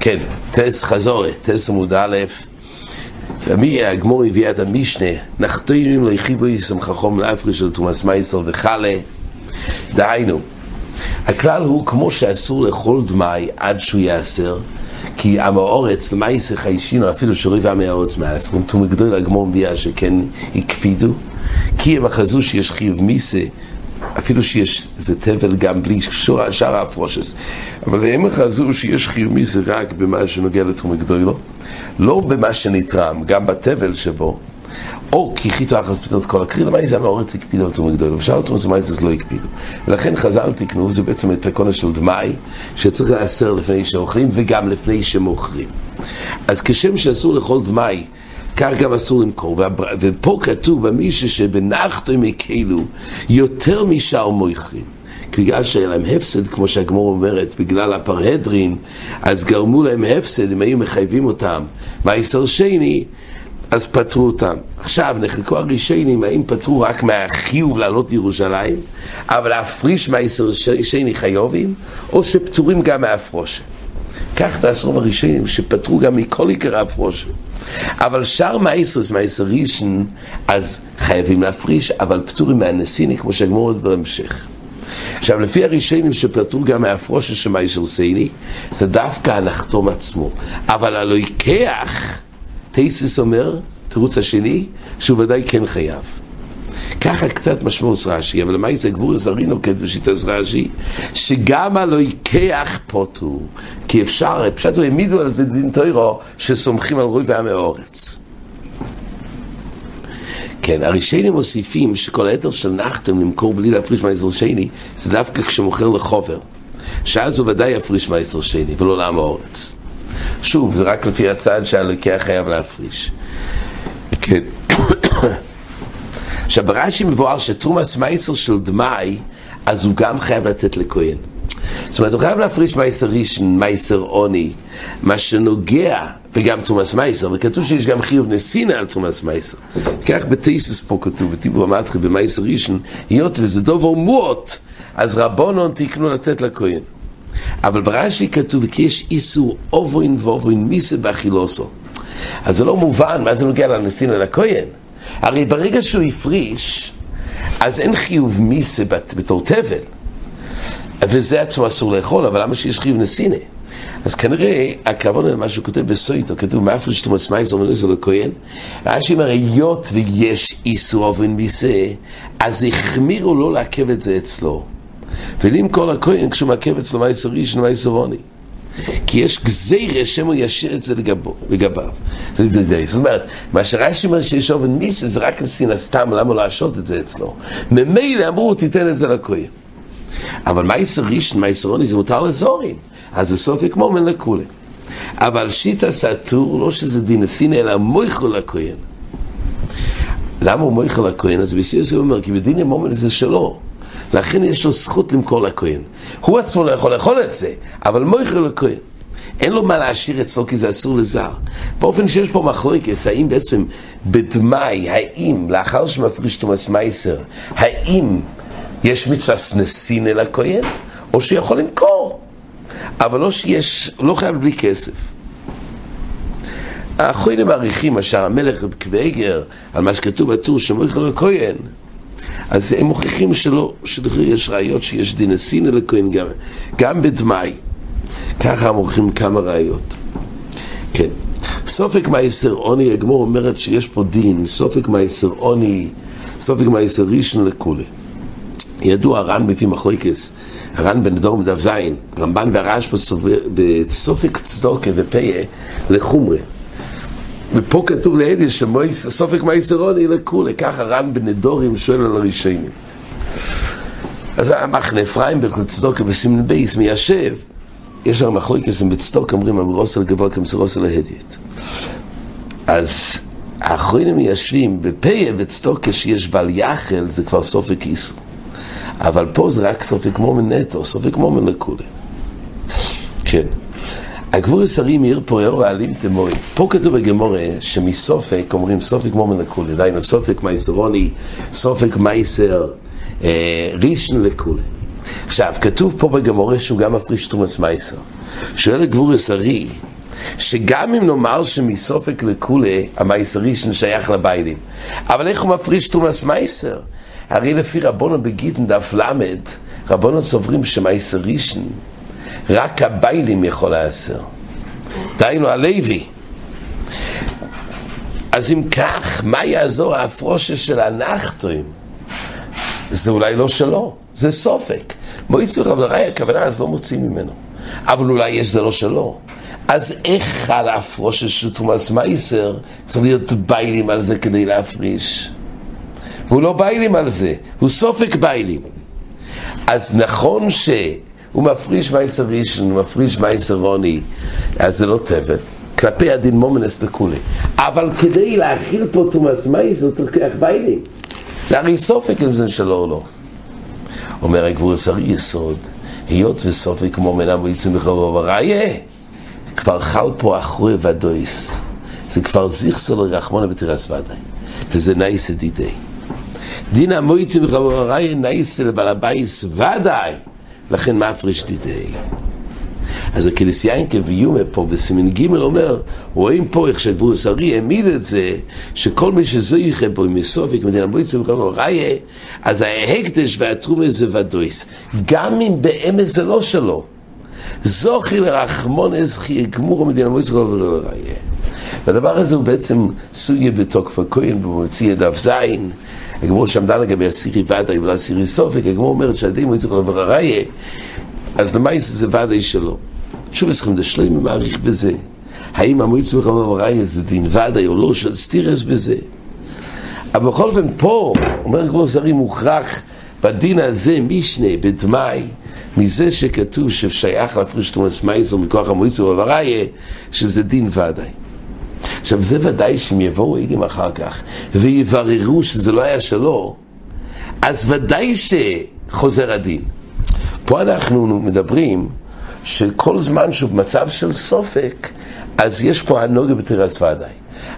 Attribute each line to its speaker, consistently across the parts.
Speaker 1: כן, טס חזורי, טס עמוד א', ומי הגמור הביא את המשנה, נחתימים לא יחיבו חכום להפריש של תומאס מייסר וחלה, דהיינו, הכלל הוא כמו שאסור לאכול דמי עד שהוא ייאסר, כי עם האורץ, למעשה חיישינו, אפילו שריב עם האורץ מעשרים, תום גדול הגמור מביאה שכן הקפידו, כי הם אחזו שיש חיוב מיסה אפילו שיש, זה תבל גם בלי שאר ההפרושס. אבל הם חזו שיש חיומי זה רק במה שנוגע לתחום גדולו, לא במה שנתרם, גם בתבל שבו. או כי חיתו אחת פתאום את כל הקריאה, למה זה המאורץ על תחום גדולו, ושאר תחום זה לא הקפידו. ולכן חז"ל תקנו, זה בעצם את הקונה של דמאי, שצריך לאסר לפני שאוכלים וגם לפני שמוכרים. אז כשם שאסור לאכול דמאי, כך גם אסור למכור. ופה כתוב במישהו שבנחתו הם הקלו יותר משאר מויכרים. בגלל שהיה להם הפסד, כמו שהגמור אומרת, בגלל הפרהדרין, אז גרמו להם הפסד, הם היו מחייבים אותם. מעשר שני, אז פטרו אותם. עכשיו, נחלקו הראשונים, האם פטרו רק מהחיוב לעלות לירושלים, אבל להפריש מעשר שני חיובים, או שפטורים גם מהפרושה. כך תעשו הראשונים שפטרו גם מכל עיקר ההפרושה. אבל שאר מייסרס, מייסר ראשון, אז חייבים להפריש, אבל פטורים מהנסיני, כמו שהגמור עוד בהמשך. עכשיו, לפי הראשונים שפטרו גם מהפרושה של מייסר סייני, זה דווקא הנחתום עצמו. אבל הלא ייקח, טייסיס אומר, תירוץ השני, שהוא ודאי כן חייב. ככה קצת משמעות רש"י, אבל למה זה גבור זרי נוקט בשיטת רש"י? שגם הלא ייקח פוטו, כי אפשר, פשוט העמידו על זה דין תוירו שסומכים על רוי ועמי אורץ. כן, הראשונים מוסיפים שכל היתר של נחתם למכור בלי להפריש מהעשר שני, זה דווקא כשמוכר לחובר. שאז הוא ודאי יפריש מהעשר שני, ולא לעם האורץ. שוב, זה רק לפי הצעד שהלקח חייב להפריש. כן. עכשיו ברש"י מבואר שתרומס מייסר של דמאי, אז הוא גם חייב לתת לכהן. זאת אומרת, הוא חייב להפריש מייסר ראשון, מייסר עוני, מה שנוגע, וגם תרומס מייסר, וכתוב שיש גם חיוב נסינה על תרומס מייסר. כך בתייסס פה כתוב, בטיבור המתחיל במייסר ראשון, היות וזה דובר מוט, אז רבונון תקנו לתת לכהן. אבל ברש"י כתוב, כי יש איסור אובוין ואובוין מיסה באכילוסו. אז זה לא מובן, מה זה נוגע לנסינה לכהן? הרי ברגע שהוא הפריש, אז אין חיוב מיסה בתור תבל. וזה עצמו אסור לאכול, אבל למה שיש חיוב נסינה? אז כנראה, הכוונה למה שהוא כותב בסויטו, כתוב מאפריש תומס מייזר ונוזר לכהן, רש"י אומר, היות ויש איסור אובן מיסה, אז החמירו לא לעכב את זה אצלו. ולמכור לכהן כשהוא מעכב אצלו מייסר ראשון ומייסר עוני. כי יש גזירה שמו ישיר את זה לגבו, לגביו. זאת אומרת, מה שרש"י אומר שיש אובן מיסה זה רק לסין סתם, למה לא להשעות את זה אצלו? ממילא אמרו, תיתן את זה לכהן. אבל מייסר ראשון, מייסר עוני, זה מותר לזורים. אז זה סופק מומן לכולי. אבל שיטה סטור, לא שזה דין הסין, אלא מויכו לכהן. למה הוא מויכו לכהן? אז בסיוס הוא אומר, כי בדין המומן זה שלו. לכן יש לו זכות למכור לכהן. הוא עצמו לא יכול לאכול את זה, אבל מויכו לכהן. אין לו מה להשאיר אצלו כי זה אסור לזר. באופן שיש פה מחלוקס, האם בעצם בדמאי, האם לאחר שמפריש תומאס מייסר, האם יש מצווה סנסין אל הכהן, או שיכול למכור, אבל לא שיש, לא חייב בלי כסף. האחרונים מעריכים, אשר המלך קוויגר, על מה שכתוב בטור שמויכל לכהן, אז הם מוכיחים שלא, שיש ראיות שיש דין סינא לכהן גם, גם בדמאי. ככה מוכיחים כמה ראיות. כן. סופק מייסר עוני, הגמור אומרת שיש פה דין, סופק מייסר עוני, סופק מייסר ראשון לכולי. ידוע הר"ן בפי מחלוקס, הר"ן בן דור מדף זין, רמב"ן והרעש בסופק צדוקה ופיה לחומרה. ופה כתוב לעדי שסופק מייסרוני לכולי, ככה ר"ן בנדורים שואל על הראשונים. אז המחנה אפרים בצדוקה בסימן בייס מיישב, יש שם מחלוקס עם בצדוק אומרים אמירוס על גבוה כמסירוס על ההדיוט. אז האחרונים מיישבים בפיה וצדוקה שיש בל יחל זה כבר סופק איסור. אבל פה זה רק סופק מומן נטו, סופק מומן לכולי. כן. הגבור השרי מאיר פה אור העלים תמורת. פה כתוב בגמורה שמסופק אומרים סופק מומן לכולי. דיינו סופק מייסרוני, סופק מייסר, אה, רישן לכולי. עכשיו, כתוב פה בגמורה שהוא גם מפריש תרומס מייסר. שואל הגבורס ארי, שגם אם נאמר שמסופק לכולי, המייסר ראשון שייך לביילים, אבל איך הוא מפריש תרומס מייסר? הרי לפי רבונו בגיטן דף ל', רבונו סוברים שמייסר ראשון, רק הביילים יכול להסר. דהיינו הלוי. אז אם כך, מה יעזור ההפרושה של הנחתוים? זה אולי לא שלו, זה סופק. מועצת וחברי, הכוונה אז לא מוצאים ממנו. אבל אולי יש זה לא שלו. אז איך על ההפרושה של תומאס מייסר צריך להיות ביילים על זה כדי להפריש? והוא לא ביילים על זה, הוא סופק ביילים. אז נכון שהוא מפריש מייסר ראשון, הוא מפריש מייסר רוני, אז זה לא תבל. כלפי הדין מומנס לכולי. אבל כדי להכיל פה תומאס מייסר צריך כך ביילים. זה הרי סופק אם זה שלו או לא. אומר הגבורס הרי יסוד, היות וסופק כמו מנם ויצאו מחרוב הראיה, כבר חל פה אחרי ודויס. זה כבר זיכסו לרחמונה בתירס ודאי. וזה נייסה דידי. דין המויצים מחרוב הראיה נייסה לבעל הבייס ודאי. לכן מפריש דידי. אז הקליס יינקה ויומה פה בסימן ג' אומר, רואים פה איך שהגבורס ארי העמיד את זה, שכל מי שזויכה בו עם יסופיק מדינה בויצה וחבר ראיה, אז ההקדש והתרומה זה ודויס. גם אם באמת זה לא שלו. זוכי לרחמון אזכי גמור המדינה בויצה וחבר ראיה. והדבר הזה הוא בעצם סוגיה בתוקף הכהן במוציא דף זין. הגמור שעמדה לגבי הסירי ודאי ולא הסירי סופק, הגמור אומרת שהדי מועצת חבר ראיה, אז למעשה זה ודאי שלו. שוב צריכים לשלם מעריך בזה. האם המועצת וחבר ראיה זה דין ודאי או לא של סטירס בזה? אבל בכל אופן פה, אומר גבור זרי מוכרח בדין הזה משנה, בדמאי, מזה שכתוב ששייך להפריש תומס מייזר מכוח המועצת וחבר ראיה, שזה דין ודאי. עכשיו זה ודאי שהם יבואו עדים אחר כך ויבררו שזה לא היה שלו, אז ודאי שחוזר הדין. פה אנחנו מדברים שכל זמן שהוא במצב של סופק, אז יש פה הנוגה בתירס ודאי.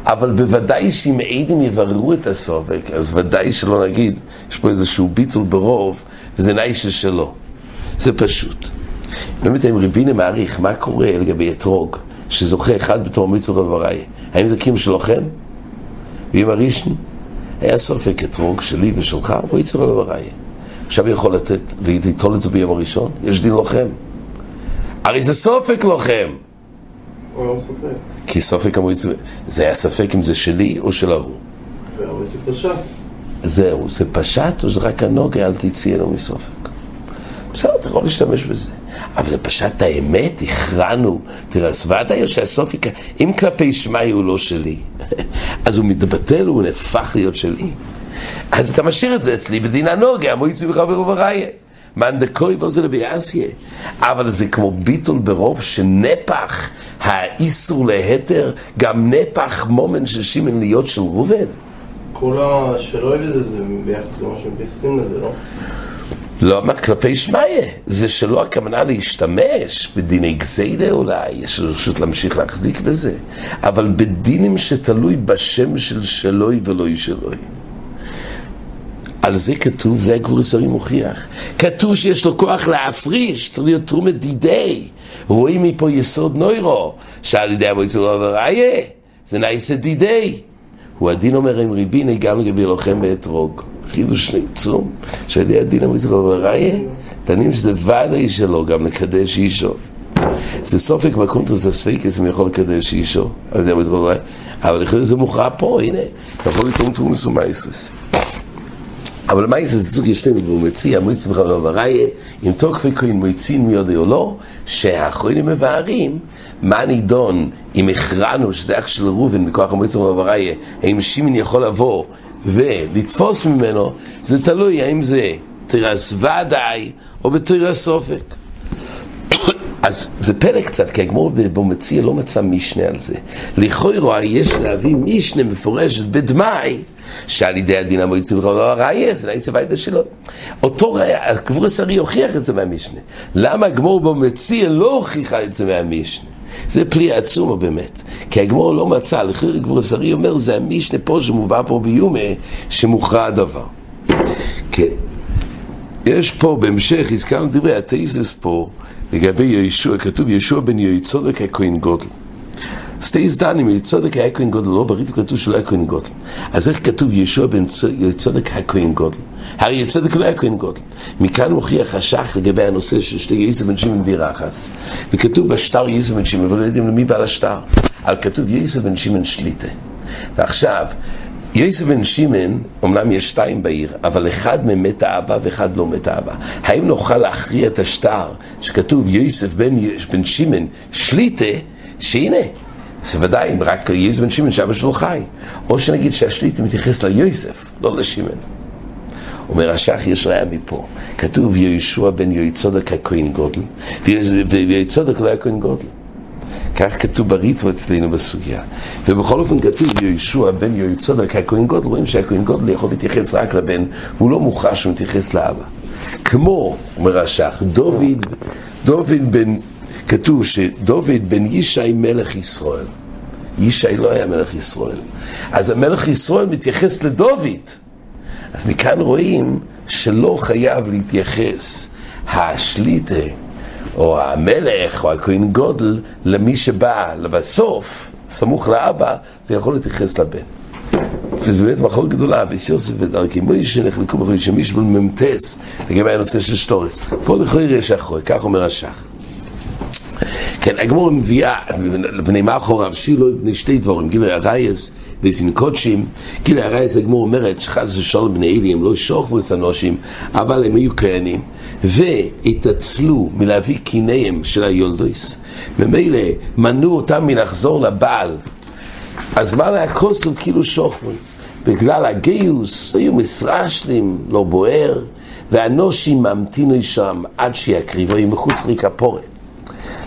Speaker 1: אבל בוודאי שאם עדים יבררו את הסופק, אז ודאי שלא נגיד, יש פה איזשהו ביטול ברוב, וזה ניישה שלו. זה פשוט. באמת, אם ריבינה מעריך, מה קורה לגבי אתרוג, שזוכה אחד בתור מצווה ובראי? האם זה קים שלכם? ואם הראשון? היה סופק אתרוג שלי ושלך, הוא יצווה ובראי. עכשיו יכול לתת, ליטול את זה ביום הראשון? יש דין לוחם. הרי זה סופק לוחם.
Speaker 2: לא ספק.
Speaker 1: כי סופק המועצת, זה היה ספק אם זה שלי או של ההוא. זהו, זה פשט או זה רק הנוגה, אל תצאי לו מסופק. בסדר, אתה יכול להשתמש בזה. אבל זה פשט האמת, הכרענו, תראה, סבדה או שהסופק, אם כלפי שמאי הוא לא שלי, אז הוא מתבטל, הוא נהפך להיות שלי. אז אתה משאיר את זה אצלי בדין הנוגה, המועצת בחבר ובראיה. מאן דקוי ועוזר לביאסיה. אבל זה כמו ביטול ברוב שנפח האיסור להתר, גם נפח מומן של שמן להיות של ראובן.
Speaker 2: כל השלא הביא זה, זה ביחס למה שמתייחסים לזה, לא?
Speaker 1: לא, מה כלפי שמאיה, זה שלא הכוונה להשתמש בדיני גזילה אולי, יש רשות להמשיך להחזיק בזה, אבל בדינים שתלוי בשם של שלוי ולא שלוי. על זה כתוב, זה הגבור יסורי מוכיח. כתוב שיש לו כוח להפריש, צריך להיות תרומת דידי. רואים מפה יסוד נוירו, שעל ידי המועצת לא וראיה, זה נעשה דידי. הוא הדין אומר עם ריביני גם לגבי לוחם באתרוג. חידוש עצום, שעל ידי הדין לא וראיה, דנים שזה ודאי שלו גם לקדש אישו. זה סופק בקונטרס הספיקס אם יכול לקדש אישו על ידי לא וראיה, אבל לכן זה מוכרע פה, הנה, יכול לתרום תרומס ומייסס. אבל מה זה זוג ישלם והוא מציע מועצת בכלל וראיה אם תוקפי כהן מועצין מי יודע או לא שהאחרונים מבארים מה נידון אם הכרענו שזה אח של ראובן מכוח המועצת וראיה האם שימין יכול לבוא ולתפוס ממנו זה תלוי האם זה תירס ודאי או בתירס סופק אז זה פלא קצת, כי הגמור במציע לא מצא משנה על זה. לכאורה יש להביא משנה מפורשת בדמאי שעל ידי הדין המועצת בכלל הראיה, זה נעשה ויידה שלו. אותו ראיה, הגבור הסרי הוכיח את זה מהמשנה. למה הגמור במציע לא הוכיחה את זה מהמשנה? זה פלי עצום באמת, כי הגמור לא מצא, לכן הגבור הסרי אומר, זה המשנה פה שמובא פה ביומה, שמוכרע הדבר. כן. יש פה, בהמשך, הזכרנו דברי התייסס פה, לגבי ישוע, כתוב ישוע בן יהי צודק הכהן גודל. סטייס דני, צודק היה כהן גודל, לא בריתו כתוב שלא היה כהן גודל. אז איך כתוב ישוע בן צודק הכהן גודל? הרי צודק לא היה כהן גודל. מכאן מוכיח השח לגבי הנושא של שתי יסו בן שמעון בירחס. וכתוב בשטר יסו בן שמעון, אבל לא יודעים למי בעל השטר. אבל כתוב יסו בן שמעון שליטה. ועכשיו, יוסף בן שמעון, אמנם יש שתיים בעיר, אבל אחד מהם מת האבא ואחד לא מת האבא. האם נוכל להכריע את השטר שכתוב יוסף בן, בן שמעון שליטה, שהנה, זה ודאי, אם רק יוסף בן שמעון שאבא שלו חי. או שנגיד שהשליטה מתייחס ליוסף, לא לשמעון. אומר השח יש ראיה מפה, כתוב יהושע בן יהוצודק הכהן גודל, ויהוצודק לא היה כהן גודל. כך כתוב בריטו אצלנו בסוגיה. ובכל אופן כתוב יהושע בן יהוצודק הכהן גודל, רואים שהכהן גודל יכול להתייחס רק לבן, והוא לא מוכרח שהוא מתייחס לאבא. כמו, אומר השח, דוד, דוד בן, כתוב שדוד בן ישי מלך ישראל. ישי לא היה מלך ישראל. אז המלך ישראל מתייחס לדוד. אז מכאן רואים שלא חייב להתייחס השליטה או המלך או הכהן גודל למי שבא לבסוף, סמוך לאבא, זה יכול להתייחס לבן. וזה באמת מחלוקת גדולה, ביס יוסף ודרכי מוישה נחלקו בחוץ שמישהו ממטס לגבי הנושא של שטורס. פה לכוי יש אחרי, כך אומר השח. כן, הגמור מביאה, בני מאחור רב שילו, בני שתי דבורים, גילי הרייס וזין קודשים, גילי הרייס הגמור אומרת שחס ושלום בני אלי הם לא שוכבו את הנושים, אבל הם היו כהנים, והתעצלו מלהביא קיניהם של היולדויס, ומילא מנעו אותם מלחזור לבעל, אז מה להכוסו כאילו שוכבו? בגלל הגיוס היו מסרשלים, לא בוער, והנושים ממתינו שם עד שיקריבו, היו מחוץ ריקפורת.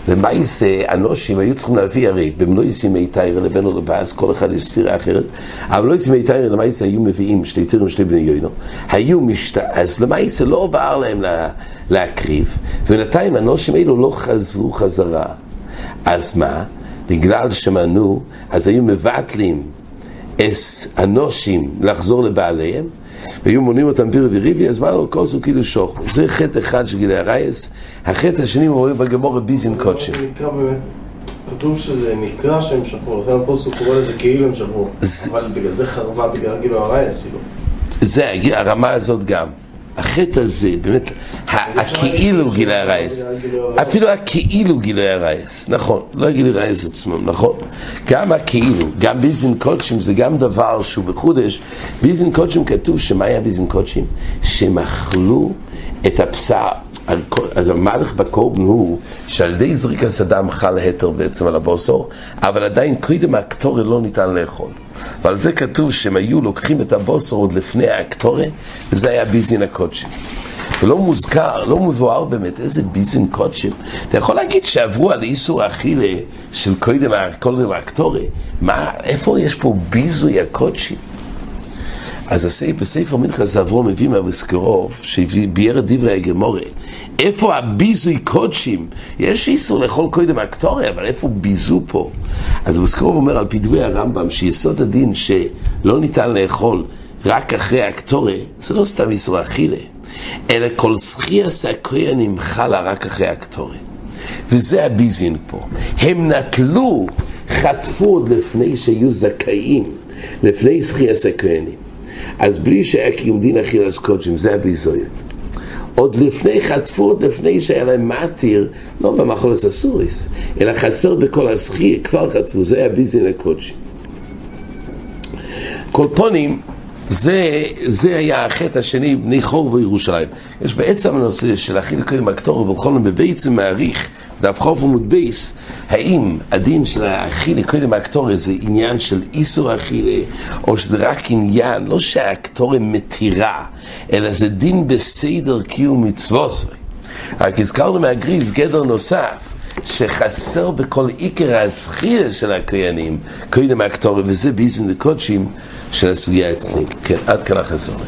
Speaker 1: למעשה, אנושים היו צריכים להביא הרי במלוא יסימי תיירה לבן או לבאס, כל אחד יש ספירה אחרת, אבל לא יסימי תיירה למעשה היו מביאים שתי תירים ושתי בני יוינו, היו משת... אז למעשה לא בער להם לה... להקריב, ובינתיים אנושים אלו לא חזרו חזרה. אז מה? בגלל שמנעו, אז היו מבטלים אס אנושים לחזור לבעליהם, והיו מונים אותם בירי וריבי, אז כל סוג כאילו שוך. זה חטא אחד של גילי הרייס. החטא השני הוא רואה בגמור ביזין
Speaker 2: באמת, כתוב שזה נקרא שהם שכרו, לכן הפוסק קורא לזה כאילו הם שכרו. אבל בגלל זה חרבה בגלל גילו הרייס, כאילו.
Speaker 1: זה, הרמה הזאת גם. החטא הזה, באמת, הכאילו גילי הרייס, אפילו הכאילו גילי הרייס, נכון, לא גילי הרייס עצמם, נכון, גם הכאילו, גם ביזין קודשים זה גם דבר שהוא בחודש, ביזין קודשים כתוב שמה היה ביזין קודשים? שהם אכלו את הבשר, אז המלך בקורבן הוא שעל ידי זריקת סדם חל היתר בעצם על הבוסור, אבל עדיין קודם הקטורי לא ניתן לאכול. ועל זה כתוב שהם היו לוקחים את הבוסור עוד לפני הקטורי, וזה היה ביזין הקודשים. ולא מוזכר, לא מבואר באמת איזה ביזין קודשים. אתה יכול להגיד שעברו על איסור אכילה של קודם הקטורי הקטורי. מה, איפה יש פה ביזוי הקודשים? אז הסעיף, בספר מנחס אברום מביא מהבסקרוב, שביאר את דברי הגמורה. איפה הביזוי קודשים? יש איסור לאכול קודם הקטורי, אבל איפה ביזו פה? אז בסקרוב אומר על פי דברי הרמב"ם, שיסוד הדין שלא ניתן לאכול רק אחרי הקטורי, זה לא סתם איסור אכילה, אלא כל זכיאס הכהנים חלה רק אחרי הקטורי. וזה הביזין פה. הם נטלו, חטפו עוד לפני שהיו זכאים, לפני זכיאס הכהנים. אז בלי שהיה קיום דין אכילס קודשים, זה הביזויה. עוד לפני חטפו, עוד לפני שהיה להם מתיר, לא במחולת הסוריס, אלא חסר בכל הזכיר, כבר חטפו, זה הביזין הקודשים. כל פונים, זה, זה היה החטא השני, בני חור וירושלים. יש בעצם הנושא של אכיל קודם הקטור ובכל זאת בעצם מעריך, דף חוף עמוד בייס, האם הדין של האכיל קודם הקטור זה עניין של איסור אכילה, או שזה רק עניין, לא שהקטור מתירה, אלא זה דין בסדר קיום מצוות. רק הזכרנו מהגריז גדר נוסף. שחסר בכל עיקר הזכיר של הכהנים, קודם הקטורי, וזה ביזן דקודשים של הסוגיה אצלי. כן, עד כאן החסורת.